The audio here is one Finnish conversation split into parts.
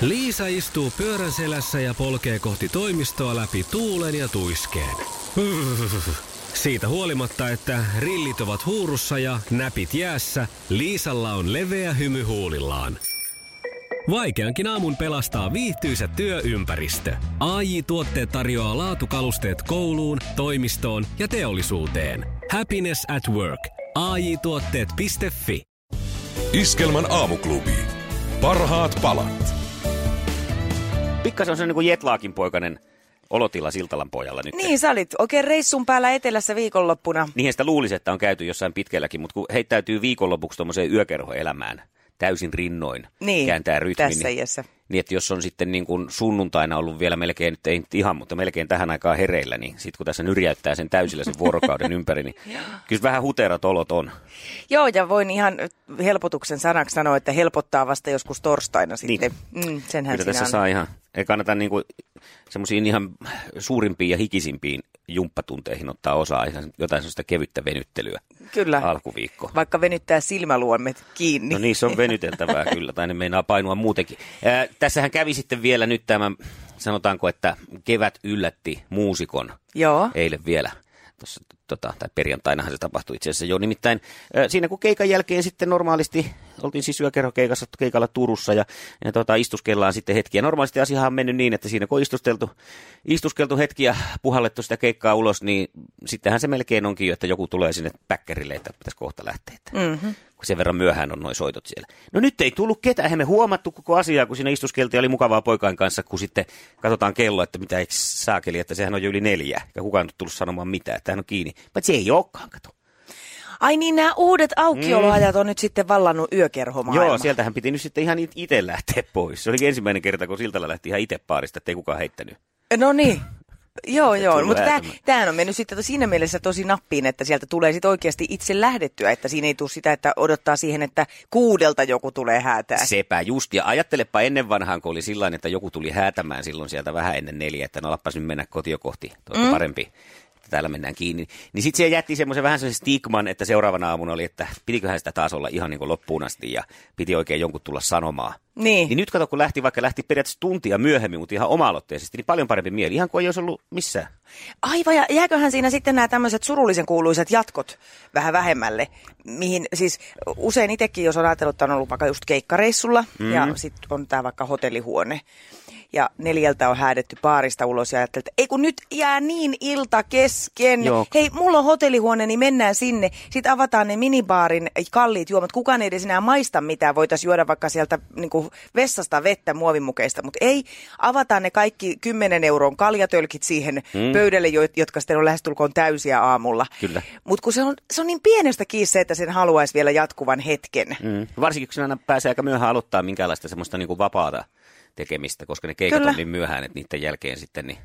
Liisa istuu pyörän selässä ja polkee kohti toimistoa läpi tuulen ja tuiskeen. Siitä huolimatta, että rillit ovat huurussa ja näpit jäässä, Liisalla on leveä hymy huulillaan. Vaikeankin aamun pelastaa viihtyisä työympäristö. AI Tuotteet tarjoaa laatukalusteet kouluun, toimistoon ja teollisuuteen. Happiness at work. AI Tuotteet.fi Iskelmän aamuklubi. Parhaat palat. Pikkasen on se niin kuin Jetlaakin poikainen olotila Siltalan pojalla nyt. Niin, sä olit oikein reissun päällä etelässä viikonloppuna. Niinhän sitä luulisi, että on käyty jossain pitkälläkin, mutta kun heittäytyy viikonlopuksi tuommoiseen yökerhoelämään täysin rinnoin, Niin, kääntää rytmin, tässä niin, iässä. niin että jos on sitten niin kuin sunnuntaina ollut vielä melkein, nyt ei nyt ihan, mutta melkein tähän aikaan hereillä, niin sitten kun tässä nyrjäyttää sen täysillä sen vuorokauden ympäri, niin kyllä vähän huterat olot on. Joo, ja voin ihan helpotuksen sanaksi sanoa, että helpottaa vasta joskus torstaina sitten. Mm, senhän Kyllä tässä on. saa ihan, ei kannata niinku semmoisiin ihan suurimpiin ja hikisimpiin jumppatunteihin ottaa osaa, ihan jotain sellaista kevyttä venyttelyä Kyllä, alkuviikko. vaikka venyttää silmäluomet kiinni. No niissä on venyteltävää kyllä, tai ne meinaa painua muutenkin. Ää, tässähän kävi sitten vielä nyt tämä, sanotaanko, että kevät yllätti muusikon Joo. eilen vielä. Tuossa, tota, tai perjantainahan se tapahtui itse asiassa jo. Nimittäin siinä kun keikan jälkeen sitten normaalisti, oltiin siis yökerhokeikassa keikalla Turussa ja, ja tota, istuskellaan sitten hetkiä. Normaalisti asiahan on mennyt niin, että siinä kun on istusteltu, istuskeltu hetkiä, puhallettu sitä keikkaa ulos, niin sittenhän se melkein onkin jo, että joku tulee sinne päkkärille, että pitäisi kohta lähteä. Että Mm-hmm. kun sen verran myöhään on noin soitot siellä. No nyt ei tullut ketään, eihän me huomattu koko asiaa, kun siinä istuskeltiin oli mukavaa poikain kanssa, kun sitten katsotaan kello, että mitä eikö saakeli, että sehän on jo yli neljä, ja kukaan ei tullut sanomaan mitään, että hän on kiinni. Se ei olekaan, kato. Ai niin, nämä uudet aukioloajat on nyt sitten vallannut yökerhomaailma. Joo, sieltähän piti nyt sitten ihan itse lähteä pois. Se oli ensimmäinen kerta, kun Siltala lähti ihan itse paarista, ettei kukaan heittänyt. No niin. Joo, joo, mutta tämähän on mennyt sitten siinä mielessä tosi nappiin, että sieltä tulee sitten oikeasti itse lähdettyä, että siinä ei tule sitä, että odottaa siihen, että kuudelta joku tulee häätää. Sepä just, ja ajattelepa ennen vanhaan, kun oli sillä että joku tuli häätämään silloin sieltä vähän ennen neljä, että no alappas nyt mennä kotio kohti, tuo mm. parempi, täällä mennään kiinni. Niin sitten se jätti semmoisen vähän semmoisen stigman, että seuraavana aamuna oli, että pitiköhän sitä taas olla ihan niin kuin loppuun asti, ja piti oikein jonkun tulla sanomaan. Niin. Niin nyt kato, kun lähti, vaikka lähti periaatteessa tuntia myöhemmin, mutta ihan oma-aloitteisesti, niin paljon parempi mieli, ihan kuin ei olisi ollut missään. Aivan, ja jääköhän siinä sitten nämä tämmöiset surullisen kuuluiset jatkot vähän vähemmälle, mihin siis usein itsekin, jos on ajatellut, että on ollut vaikka just keikkareissulla mm. ja sitten on tämä vaikka hotellihuone. Ja neljältä on häädetty baarista ulos ja ajattelee, että ei kun nyt jää niin ilta kesken. Joo. Hei, mulla on hotellihuone, niin mennään sinne. Sitten avataan ne minibaarin kalliit juomat. Kukaan ei edes enää maista mitään. Voitaisiin juoda vaikka sieltä niin kuin vessasta vettä muovimukeista. Mutta ei, avataan ne kaikki 10 euron kaljatölkit siihen mm. pöydälle, jo- jotka sitten on lähestulkoon täysiä aamulla. Kyllä. Mutta kun se on, se on niin pienestä kiinni se, että sen haluaisi vielä jatkuvan hetken. Mm. Varsinkin, kun pääsee aika myöhään aloittaa minkäänlaista semmoista niin kuin vapaata tekemistä, koska ne keikat Kyllä. on niin myöhään, että niiden jälkeen sitten niin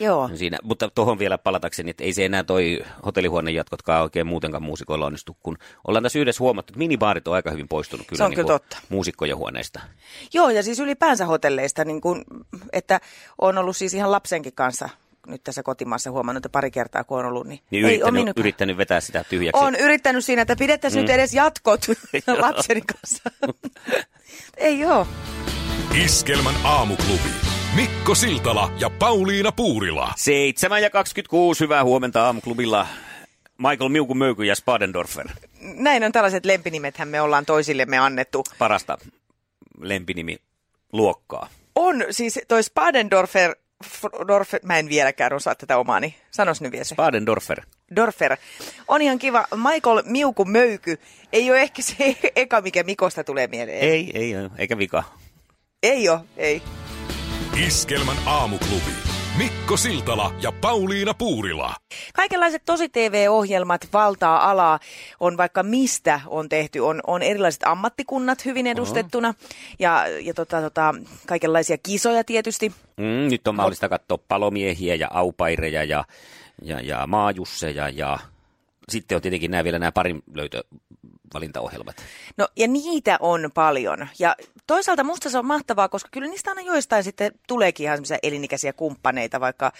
Joo. siinä. Mutta tuohon vielä palatakseni, että ei se enää toi hotellihuoneen jatkotkaan oikein muutenkaan muusikoilla onnistu, kun ollaan tässä yhdessä huomattu, että minibaarit on aika hyvin poistunut kyllä, Se on niin kyllä totta. muusikkojen huoneista. Joo, ja siis ylipäänsä hotelleista, niin kun, että on ollut siis ihan lapsenkin kanssa nyt tässä kotimaassa huomannut, että pari kertaa kun on ollut, niin, Niin ei yrittänyt, yrittänyt vetää sitä tyhjäksi. On yrittänyt siinä, että pidettäisiin mm. nyt edes jatkot lapseni kanssa. ei joo. Iskelmän aamuklubi. Mikko Siltala ja Pauliina Puurila. 7 ja 26, hyvää huomenta aamuklubilla. Michael Miuku Möyky ja Spadendorfer. Näin on tällaiset lempinimethän me ollaan toisillemme annettu. Parasta lempinimi luokkaa. On siis toi Spadendorfer, Dorfer, mä en vieläkään osaa tätä omaani. Sanos nyt vielä se. Spadendorfer. Dorfer. On ihan kiva. Michael Miuku Möyky. Ei ole ehkä se eka, mikä Mikosta tulee mieleen. Ei, ei, ei, eikä vika. Ei ole, ei. Iskelmän aamuklubi. Mikko Siltala ja Pauliina Puurila. Kaikenlaiset tosi TV-ohjelmat valtaa alaa. On vaikka mistä on tehty. On, on erilaiset ammattikunnat hyvin edustettuna. Ja, ja tota, tota, kaikenlaisia kisoja tietysti. Mm, nyt on mahdollista katsoa palomiehiä ja aupaireja ja, ja, ja maajusseja ja sitten on tietenkin nämä vielä nämä parin löytövalintaohjelmat. No ja niitä on paljon. Ja toisaalta musta se on mahtavaa, koska kyllä niistä aina joistain sitten tuleekin ihan elinikäisiä kumppaneita, vaikka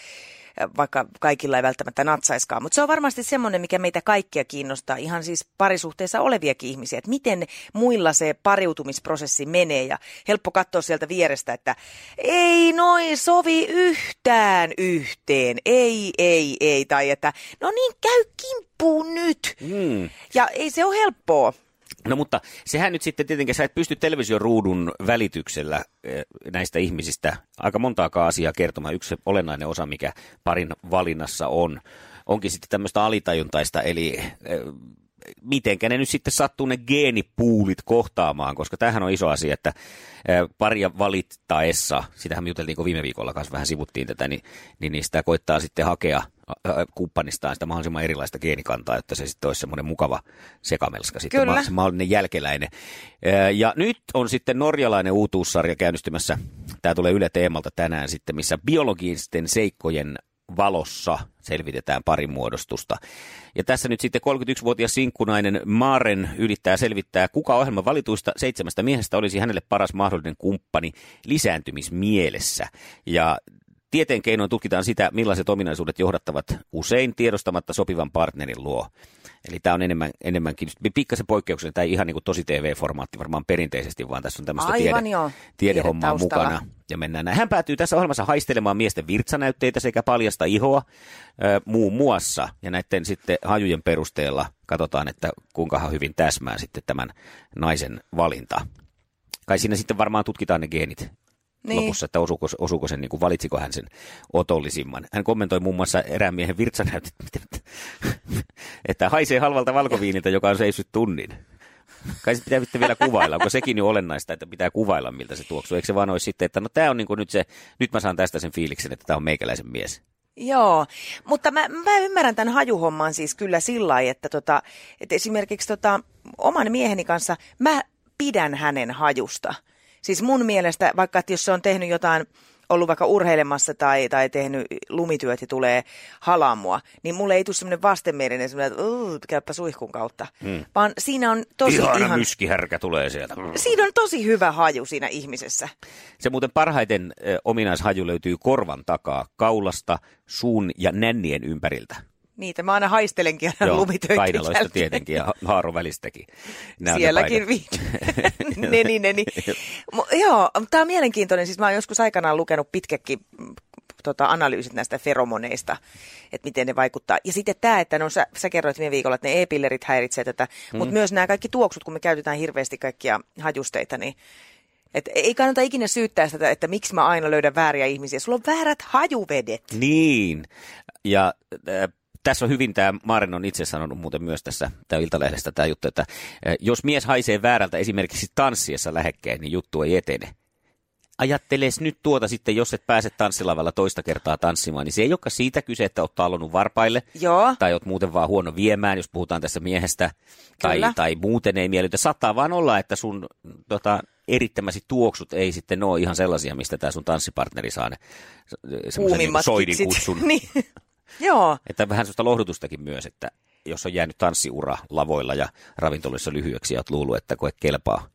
vaikka kaikilla ei välttämättä natsaiskaan. Mutta se on varmasti semmoinen, mikä meitä kaikkia kiinnostaa, ihan siis parisuhteessa oleviakin ihmisiä, että miten muilla se pariutumisprosessi menee ja helppo katsoa sieltä vierestä, että ei noin sovi yhtään yhteen, ei, ei, ei, tai että no niin, käy kimppuun nyt. Mm. Ja ei se ole helppoa. No mutta sehän nyt sitten tietenkin, sä et pysty televisioruudun välityksellä eh, näistä ihmisistä aika montaakaan asiaa kertomaan. Yksi olennainen osa, mikä parin valinnassa on, onkin sitten tämmöistä alitajuntaista, eli eh, mitenkä ne nyt sitten sattuu ne geenipuulit kohtaamaan, koska tämähän on iso asia, että paria valittaessa, sitähän me juteltiin, kun viime viikolla kanssa vähän sivuttiin tätä, niin, niin, niin sitä koittaa sitten hakea kumppanistaan sitä mahdollisimman erilaista geenikantaa, että se sitten olisi semmoinen mukava sekamelska, sitten Kyllä. se mahdollinen jälkeläinen. Ja nyt on sitten norjalainen uutuussarja käynnistymässä, tämä tulee Yle Teemalta tänään sitten, missä biologisten seikkojen valossa selvitetään parin muodostusta. Ja tässä nyt sitten 31-vuotias sinkkunainen Maren yrittää selvittää, kuka ohjelman valituista seitsemästä miehestä olisi hänelle paras mahdollinen kumppani lisääntymismielessä. Ja Tieteen keinoin tutkitaan sitä, millaiset ominaisuudet johdattavat usein tiedostamatta sopivan partnerin luo. Eli tämä on enemmän, enemmänkin, pikkasen poikkeuksellinen, tämä ei ihan niin kuin tosi TV-formaatti varmaan perinteisesti, vaan tässä on tämmöistä Aivan tiede, joo. tiedehommaa mukana. Ja mennään näin. Hän päätyy tässä ohjelmassa haistelemaan miesten virtsanäytteitä sekä paljasta ihoa muun muassa. Ja näiden sitten hajujen perusteella katsotaan, että kuinka hyvin täsmää sitten tämän naisen valinta. Kai siinä sitten varmaan tutkitaan ne geenit niin. lopussa, että osuuko, osuuko sen, niin kuin valitsiko hän sen otollisimman. Hän kommentoi muun muassa erään miehen virtsanäytet, että haisee halvalta valkoviiniltä, joka on seissyt tunnin. Kai se pitää vielä kuvailla. Onko sekin jo olennaista, että pitää kuvailla, miltä se tuoksuu? Eikö se vaan olisi sitten, että no tämä on niin kuin nyt se, nyt mä saan tästä sen fiiliksen, että tämä on meikäläisen mies. Joo, mutta mä, mä ymmärrän tämän hajuhomman siis kyllä sillä lailla, että, tota, että esimerkiksi tota, oman mieheni kanssa mä pidän hänen hajusta. Siis mun mielestä, vaikka että jos se on tehnyt jotain, ollut vaikka urheilemassa tai, tai tehnyt lumityöt ja tulee halamua, niin mulle ei tule semmoinen vastenmielinen semmoinen, että käypä suihkun kautta. Hmm. Vaan siinä on tosi Ihana ihan... myskihärkä tulee sieltä. Siinä on tosi hyvä haju siinä ihmisessä. Se muuten parhaiten eh, ominaishaju löytyy korvan takaa, kaulasta, suun ja nännien ympäriltä. Niitä mä aina haistelenkin aina lumitöitä kainaloista jälkeen. tietenkin ja haaron välistäkin. Nämä Sielläkin vi... neni, neni. joo, tämä on mielenkiintoinen. Siis mä oon joskus aikanaan lukenut pitkäkin tota, analyysit näistä feromoneista, että miten ne vaikuttaa. Ja sitten tämä, että no sä, sä kerroit viime viikolla, että ne e-pillerit häiritsee tätä, mm. mutta myös nämä kaikki tuoksut, kun me käytetään hirveästi kaikkia hajusteita, niin et ei kannata ikinä syyttää sitä, että miksi mä aina löydän vääriä ihmisiä. Sulla on väärät hajuvedet. Niin, ja äh, tässä on hyvin tämä, Maren on itse sanonut muuten myös tässä tämä Iltalehdestä tämä juttu, että eh, jos mies haisee väärältä esimerkiksi tanssiessa lähekkäin, niin juttu ei etene. Ajatteles nyt tuota sitten, jos et pääse tanssilavalla toista kertaa tanssimaan, niin se ei olekaan siitä kyse, että oot talonnut varpaille. Joo. Tai oot muuten vaan huono viemään, jos puhutaan tässä miehestä. Tai, tai muuten ei miellytä. Saattaa vaan olla, että sun tota, erittämäsi tuoksut ei sitten ole ihan sellaisia, mistä tämä sun tanssipartneri saa ne semmoisen niin soidin kutsun. niin. Joo. Että vähän sellaista lohdutustakin myös, että jos on jäänyt tanssiura lavoilla ja ravintolissa lyhyeksi ja oot luullut, että koe kelpaa,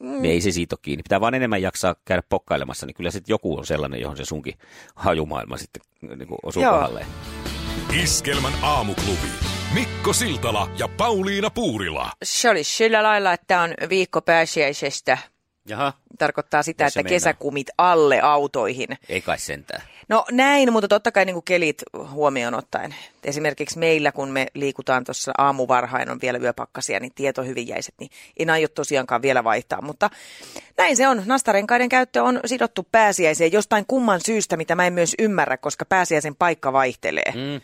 mm. niin ei se siitä ole kiinni. Pitää vaan enemmän jaksaa käydä pokkailemassa, niin kyllä sitten joku on sellainen, johon se sunkin hajumaailma sitten niin kuin osuu Joo. kohdalleen. Iskelmän aamuklubi. Mikko Siltala ja Pauliina Puurila. Se olisi sillä lailla, että on viikko pääsiäisestä Jaha. Tarkoittaa sitä, että mennään? kesäkumit alle autoihin. Ei kai sentään. No näin, mutta totta kai niin kuin kelit huomioon ottaen. Esimerkiksi meillä, kun me liikutaan tuossa aamuvarhain, on vielä yöpakkasia, niin tieto hyvin jäiset, niin en aio tosiaankaan vielä vaihtaa. Mutta näin se on. Nastarenkaiden käyttö on sidottu pääsiäiseen jostain kumman syystä, mitä mä en myös ymmärrä, koska pääsiäisen paikka vaihtelee. Mm.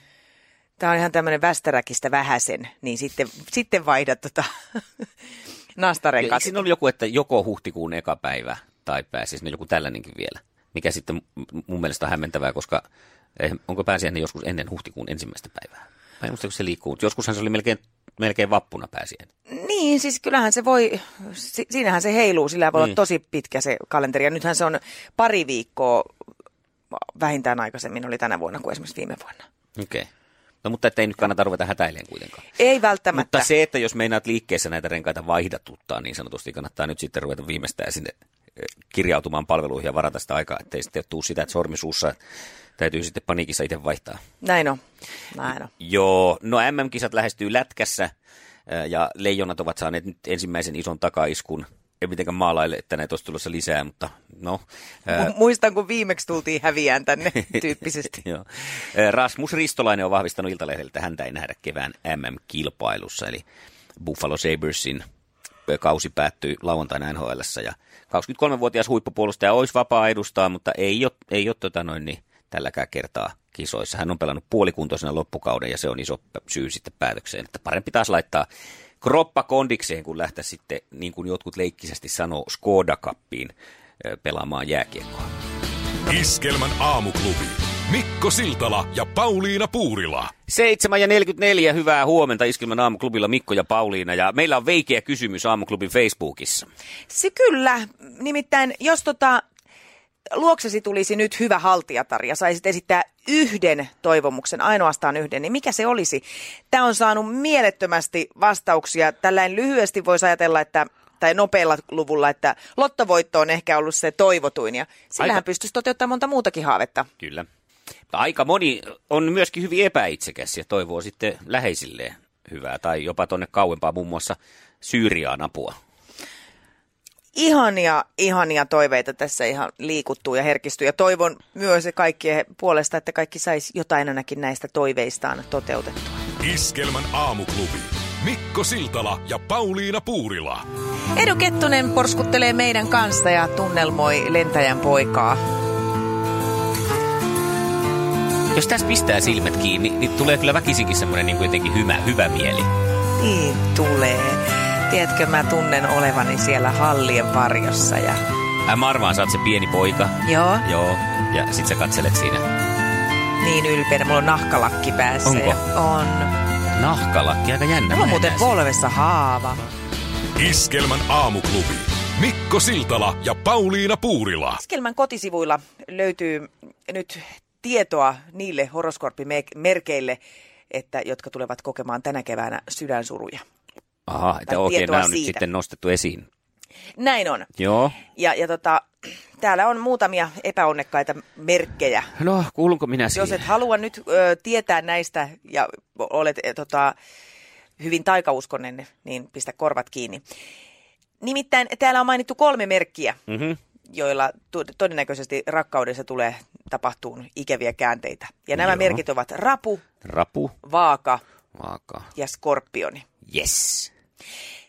Tämä on ihan tämmöinen västäräkistä vähäsen, niin sitten, sitten vaihdat tota nastarenkaat. Siinä oli joku, että joko huhtikuun eka päivä tai pääsi sinne joku tällainenkin vielä, mikä sitten mun mielestä on hämmentävää, koska eh, onko pääsiäinen joskus ennen huhtikuun ensimmäistä päivää? Mä en muista, kun se liikkuu. Joskushan se oli melkein, melkein vappuna pääsiäinen. Niin, siis kyllähän se voi, si- siinähän se heiluu, sillä voi niin. olla tosi pitkä se kalenteri. Ja nythän se on pari viikkoa vähintään aikaisemmin oli tänä vuonna kuin esimerkiksi viime vuonna. Okei. Okay. No mutta ettei nyt kannata ruveta hätäilemään kuitenkaan. Ei välttämättä. Mutta se, että jos meinaat liikkeessä näitä renkaita vaihdatuttaa, niin sanotusti kannattaa nyt sitten ruveta viimeistään sinne kirjautumaan palveluihin ja varata sitä aikaa, ettei sitten tule sitä, että sormisuussa täytyy sitten paniikissa itse vaihtaa. Näin on. Näin on. Joo, no MM-kisat lähestyy lätkässä ja leijonat ovat saaneet nyt ensimmäisen ison takaiskun. Ei mitenkään maalaile, että näitä olisi tulossa lisää, mutta no. ää, Mu- Muistan, kun viimeksi tultiin häviään tänne tyyppisesti. Joo. Rasmus Ristolainen on vahvistanut Iltalehdeltä, että häntä ei nähdä kevään MM-kilpailussa, eli Buffalo Sabersin kausi päättyi lauantaina nhl ja 23-vuotias huippupuolustaja olisi vapaa edustaa, mutta ei ole, ei ole tota noin, niin, tälläkään kertaa kisoissa. Hän on pelannut puolikuntoisena loppukauden ja se on iso syy sitten päätökseen, että parempi taas laittaa kroppa kondikseen, kun lähteä sitten, niin kuin jotkut leikkisesti sanoo, Skoda Cupiin pelaamaan jääkiekkoa. Iskelmän aamuklubi. Mikko Siltala ja Pauliina Puurila. 7 ja 44, hyvää huomenta Iskelmän aamuklubilla Mikko ja Pauliina. Ja meillä on veikeä kysymys aamuklubin Facebookissa. Se kyllä. Nimittäin, jos tota, luoksesi tulisi nyt hyvä haltijatar ja saisit esittää yhden toivomuksen, ainoastaan yhden, niin mikä se olisi? Tämä on saanut mielettömästi vastauksia. Tällainen lyhyesti voisi ajatella, että tai nopealla luvulla, että lottovoitto on ehkä ollut se toivotuin ja sillähän Aika- pystyisi toteuttamaan monta muutakin haavetta. Kyllä. Mutta aika moni on myöskin hyvin epäitsekäs ja toivoo sitten läheisilleen hyvää tai jopa tonne kauempaa muun muassa Syyriaan apua. Ihania, ihania toiveita tässä ihan liikuttuu ja herkistyy. Ja toivon myös kaikkien puolesta, että kaikki sais jotain ainakin näistä toiveistaan toteutettua. Iskelmän aamuklubi. Mikko Siltala ja Pauliina Puurila. Edu Kettunen porskuttelee meidän kanssa ja tunnelmoi lentäjän poikaa. Jos tässä pistää silmät kiinni, niin tulee kyllä väkisinkin semmoinen niin jotenkin hyvä, hyvä mieli. Niin tulee. Tiedätkö, mä tunnen olevani siellä hallien varjossa ja Äh, mä arvaan, sä oot se pieni poika. joo, Joo. Ja sit sä katselet siinä niin ylpeänä. Mulla on nahkalakki päässä. Onko? Ja on. nahkalakki, aika jännä. Mulla on en muuten polvessa haava. Iskelmän aamuklubi. Mikko Siltala ja Pauliina Puurila. Iskelmän kotisivuilla löytyy nyt tietoa niille horoskooppimerkeille, että, jotka tulevat kokemaan tänä keväänä sydänsuruja. Aha, että okei, tietoa nämä on nyt siitä. sitten nostettu esiin. Näin on. Joo. Ja, ja tota, täällä on muutamia epäonnekkaita merkkejä. No, kuulunko minä siihen? Jos et halua nyt ö, tietää näistä ja olet e, tota, hyvin taikauskonen, niin pistä korvat kiinni. Nimittäin täällä on mainittu kolme merkkiä, Mm-hmm. joilla to- todennäköisesti rakkaudessa tulee tapahtuun ikäviä käänteitä. Ja nämä Joo. merkit ovat rapu, Rapu, vaaka vaaka. ja skorpioni. Yes.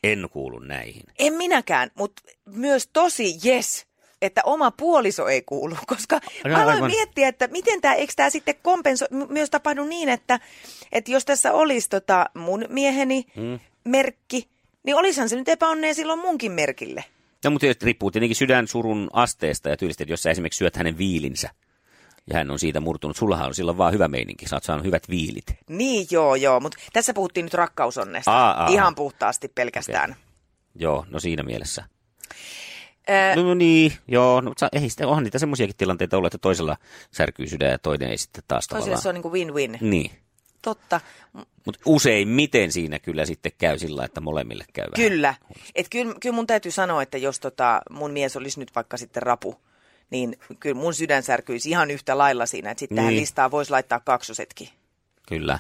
En kuulu näihin. En minäkään, mutta myös tosi yes, että oma puoliso ei kuulu, koska No, mä aloin aivan. miettiä, että miten tämä, eikö tämä sitten kompenso, m- myös tapahdu niin, että, että jos tässä olisi tota mun mieheni mm. merkki, niin olisihan se nyt epäonnea silloin munkin merkille. No, mutta riippuu tietenkin sydänsurun asteesta ja tyylistä, että jos sä esimerkiksi syöt hänen viilinsä ja hän on siitä murtunut, sullahan on silloin vaan hyvä meininki, sä oot saanut hyvät viilit. Niin, joo, joo, mutta tässä puhuttiin nyt rakkausonnesta. Aa, aa. Ihan puhtaasti pelkästään. Joo, no siinä mielessä. Ää, No, no niin, joo, no, sa- ei sitä, onhan niitä semmoisiakin tilanteita ollut, että toisella särkyy sydän ja toinen ei sitten taas toisille tavallaan. se on niin kuin win-win. Niin, Totta. mutta useimmiten siinä kyllä sitten käy sillä, että molemmille käy. Kyllä. Et kyllä, kyllä mun täytyy sanoa, että jos tota mun mies olisi nyt vaikka sitten rapu, niin kyllä mun sydän särkyisi ihan yhtä lailla siinä, että sitten tähän Niin. listaan voisi laittaa kaksosetkin. Kyllä.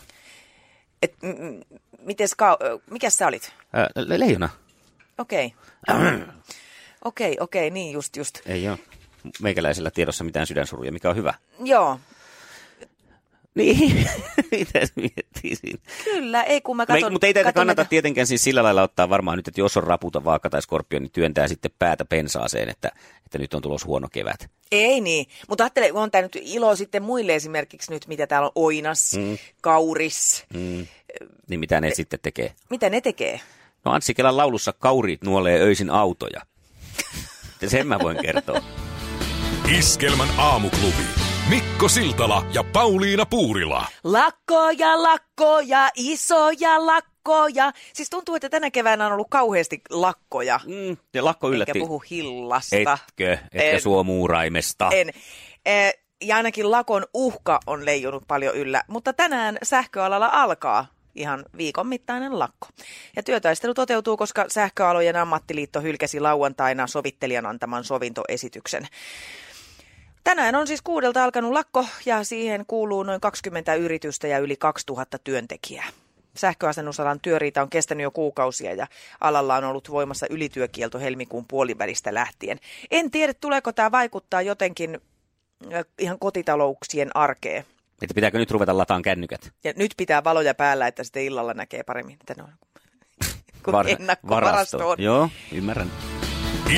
Et, m- mites ka- ö, mikäs sä olit? Ää, le- leijona, Okei. Okei, okei, niin just, just. ei ole meikäläisellä tiedossa mitään sydänsuruja, mikä on hyvä. Joo, Niin, mitä se miettii siinä? kyllä, ei kun mä Me, katon, mutta ei tätä kannata näitä- tietenkään siis sillä lailla ottaa varmaan nyt, että jos on raputa vaaka tai skorpio, niin työntää sitten päätä pensaaseen, että, että nyt on tulossa huono kevät. Ei niin, mutta ajattele, on tämä nyt ilo sitten muille esimerkiksi nyt, mitä täällä on oinas, mm. kauris, Mm. Niin mitä ne sitten tekee? mitä ne tekee? No Anssi Kelan laulussa kauriit nuolee öisin autoja. Ja sen mä voin kertoa. Iskelmän aamuklubi. Mikko Siltala ja Pauliina Puurila. Lakkoja, lakkoja, isoja lakkoja. Siis tuntuu, että tänä keväänä on ollut kauheasti lakkoja. Mm, ja lakko Enkä yllätti. puhu hillasta. Etkö? Etkä En. suomuuraimesta. En. Eh, ja ainakin lakon uhka on leijunut paljon yllä, mutta tänään sähköalalla alkaa ihan viikon mittainen lakko. Ja työtaistelu toteutuu, koska sähköalojen ammattiliitto hylkäsi lauantaina sovittelijan antaman sovintoesityksen. Tänään on siis kuudelta alkanut lakko ja siihen kuuluu noin 20 yritystä ja yli 2000 työntekijää. Sähköasennusalan työriita on kestänyt jo kuukausia ja alalla on ollut voimassa ylityökielto helmikuun puolivälistä lähtien. En tiedä, tuleeko tämä vaikuttaa jotenkin ihan kotitalouksien arkeen. Että pitääkö nyt ruveta lataan kännykät? Ja nyt pitää valoja päällä, että sitten illalla näkee paremmin, että ne on kuin Var- ennakkovarasto on. Joo, ymmärrän.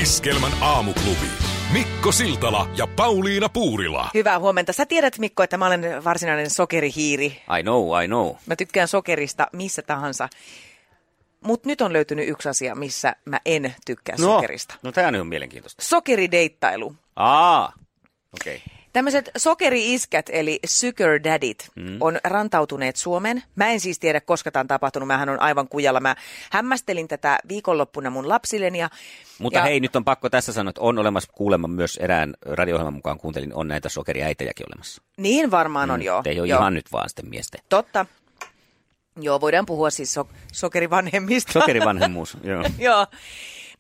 Iskelmän aamuklubi. Mikko Siltala ja Pauliina Puurila. Hyvää huomenta. Sä tiedät, Mikko, että mä olen varsinainen sokerihiiri. I know, I know. Mä tykkään sokerista missä tahansa. Mutta nyt on löytynyt yksi asia, missä mä en tykkää No, sokerista. no tämä on mielenkiintoista. Sokerideittailu. Aa, okei. Okay. Tämmöiset sokeri-iskät, eli sugar daddit, mm. on rantautuneet Suomeen. Mä en siis tiedä, koska tämä on tapahtunut. Mähän on aivan kujalla. Mä hämmästelin tätä viikonloppuna mun lapsilleni. Ja, Mutta ja, hei, nyt on pakko tässä sanoa, että on olemassa kuulemma myös erään radio mukaan kuuntelin, on näitä sokeriäitejäkin olemassa. Niin varmaan on, joo. Mm, Ei ole joo. ihan nyt vaan sitten miesten. Totta. Joo, voidaan puhua siis so- sokerivanhemmista. Sokerivanhemmuus, joo. Joo.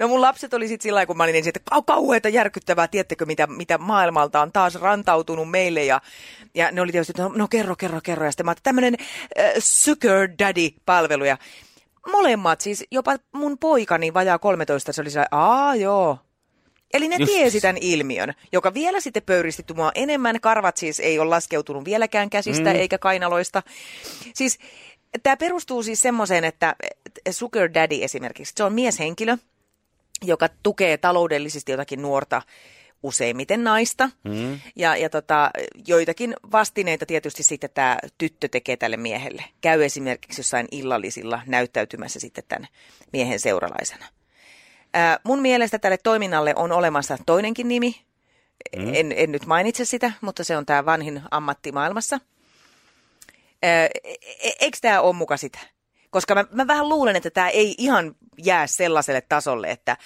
No mun lapset oli sitten sillä kun mä olin ensin, että kau- kauheata järkyttävää, tiedättekö mitä, mitä maailmalta on taas rantautunut meille. Ja, ja ne oli tietysti, että no, no kerro, kerro, kerro. Ja sitten mä ajattelin, tämmöinen äh, sugar daddy-palvelu. Ja molemmat, siis jopa mun poikani vajaa 13, se oli sellainen, aa joo, Eli ne Just. tiesi tämän ilmiön, joka vielä sitten pöyristitti mua enemmän. Karvat siis ei ole laskeutunut vieläkään käsistä mm. eikä kainaloista. Siis tämä perustuu siis semmoiseen, että sugar daddy esimerkiksi, se on mieshenkilö, joka tukee taloudellisesti jotakin nuorta useimmiten naista. Mm. Ja, ja tota, joitakin vastineita tietysti sitten tämä tyttö tekee tälle miehelle. Käy esimerkiksi jossain illallisilla näyttäytymässä sitten tämän miehen seuralaisena. Ää, mun mielestä tälle toiminnalle on olemassa toinenkin nimi. Mm. En, en nyt mainitse sitä, mutta se on tämä vanhin ammatti maailmassa. Ää, e- e- eikö tämä ole muka sitä? Koska mä, mä vähän luulen, että tämä ei ihan jää sellaiselle tasolle, että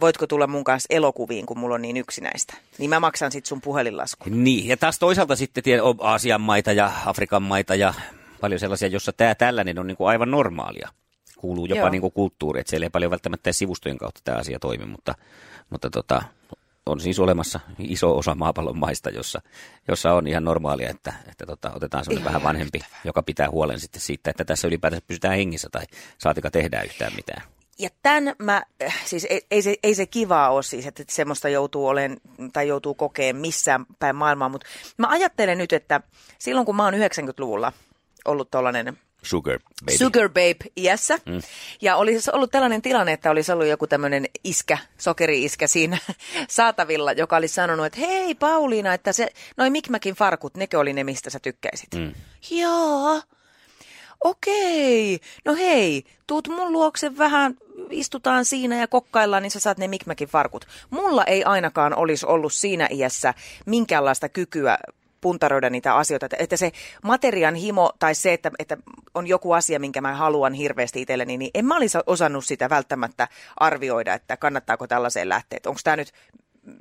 voitko tulla mun kanssa elokuviin, kun mulla on niin yksinäistä. Niin mä maksan sitten sun puhelinlaskun. Niin, ja taas toisaalta sitten tie- on Aasian maita ja Afrikan maita ja paljon sellaisia, jossa tämä tällainen on niin kuin aivan normaalia. Kuuluu jopa Joo. niin kuin kulttuuri, että siellä ei paljon välttämättä sivustojen kautta tämä asia toimi, mutta, mutta tota, on siis olemassa iso osa maapallon maista, jossa, jossa on ihan normaalia, että, että tota, otetaan sellainen vähän vanhempi, joka pitää huolen sitten siitä, että tässä ylipäätänsä pysytään hengissä tai saatika tehdään yhtään mitään. Ja tämän mä, äh, siis ei, ei, se, ei se kivaa ole siis, että semmoista joutuu olemaan tai joutuu kokeen missään päin maailmaa, mutta mä ajattelen nyt, että silloin kun mä oon 90-luvulla ollut tollainen Sugar baby. Sugar Babe iässä. Mm. Ja olisi ollut tällainen tilanne, että olisi ollut joku tämmöinen iskä, sokeri-iskä siinä saatavilla, joka olisi sanonut, että hei Pauliina, että se, noi Mikmäkin farkut, nekö oli ne, mistä sä tykkäisit. Mm. Joo. Okei, no hei, tuut mun luokse vähän, istutaan siinä ja kokkaillaan, niin sä saat ne Mikmäkin farkut. Mulla ei ainakaan olisi ollut siinä iässä minkäänlaista kykyä puntaroida niitä asioita, että, että se materian himo tai se, että, että on joku asia, minkä mä haluan hirveästi itselleni, niin en mä olisi osannut sitä välttämättä arvioida, että kannattaako tällaiseen lähteä. Onko tämä nyt,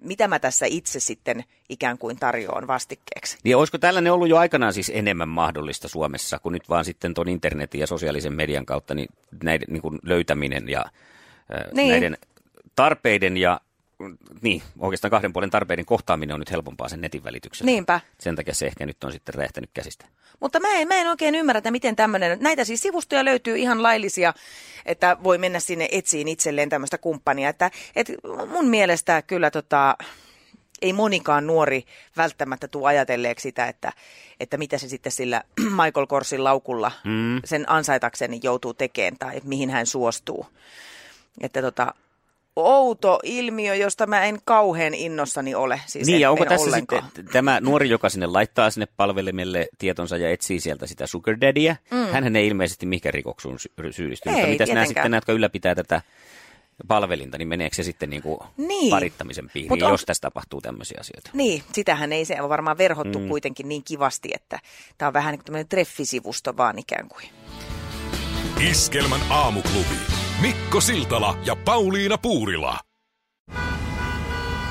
mitä mä tässä itse sitten ikään kuin tarjoan vastikkeeksi? Niin olisiko tällainen ollut jo aikanaan siis enemmän mahdollista Suomessa, kun nyt vaan sitten tuon internetin ja sosiaalisen median kautta niin näiden niin kuin löytäminen ja äh, Niin. näiden tarpeiden ja niin, oikeastaan kahden puolen tarpeiden kohtaaminen on nyt helpompaa sen netin välityksellä. Niinpä. Sen takia se ehkä nyt on sitten räjähtänyt käsistä. Mutta mä en, mä en oikein ymmärrä, että miten tämmöinen, näitä siis sivustoja löytyy ihan laillisia, että voi mennä sinne etsiin itselleen tämmöistä kumppania. Että, et mun mielestä kyllä tota, ei monikaan nuori välttämättä tule ajatelleeksi sitä, että, että mitä se sitten sillä Michael Korsin laukulla mm. sen ansaitakseni joutuu tekemään tai mihin hän suostuu. Että tota, outo ilmiö, josta mä en kauhean innossani ole. Siis niin, ja onko tässä ollenkaan. sitten tämä nuori, joka sinne laittaa sinne palvelimelle tietonsa ja etsii sieltä sitä sugar daddyä, mm. hänhän ei ilmeisesti mihinkään rikoksuun sy- syyllisty. Ei, Mutta mitäs nämä sitten, nämä, jotka ylläpitää tätä palvelinta, niin meneekö se sitten niin kuin Niin. parittamisen piiriin, Mut on- jos tässä tapahtuu tämmöisiä asioita? Niin, sitähän ei se ole varmaan verhottu mm. kuitenkin niin kivasti, että tämä on vähän niin kuin tämmöinen treffisivusto vaan ikään kuin. Iskelmän aamuklubi. Mikko Siltala ja Pauliina Puurila.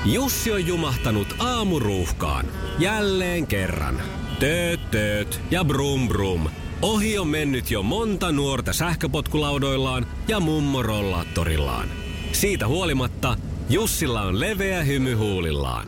Jussi on jumahtanut aamuruuhkaan. Jälleen kerran. Tööt, tööt ja brum brum. Ohi on mennyt jo monta nuorta sähköpotkulaudoillaan ja mummorollaattorillaan. Siitä huolimatta Jussilla on leveä hymy huulillaan.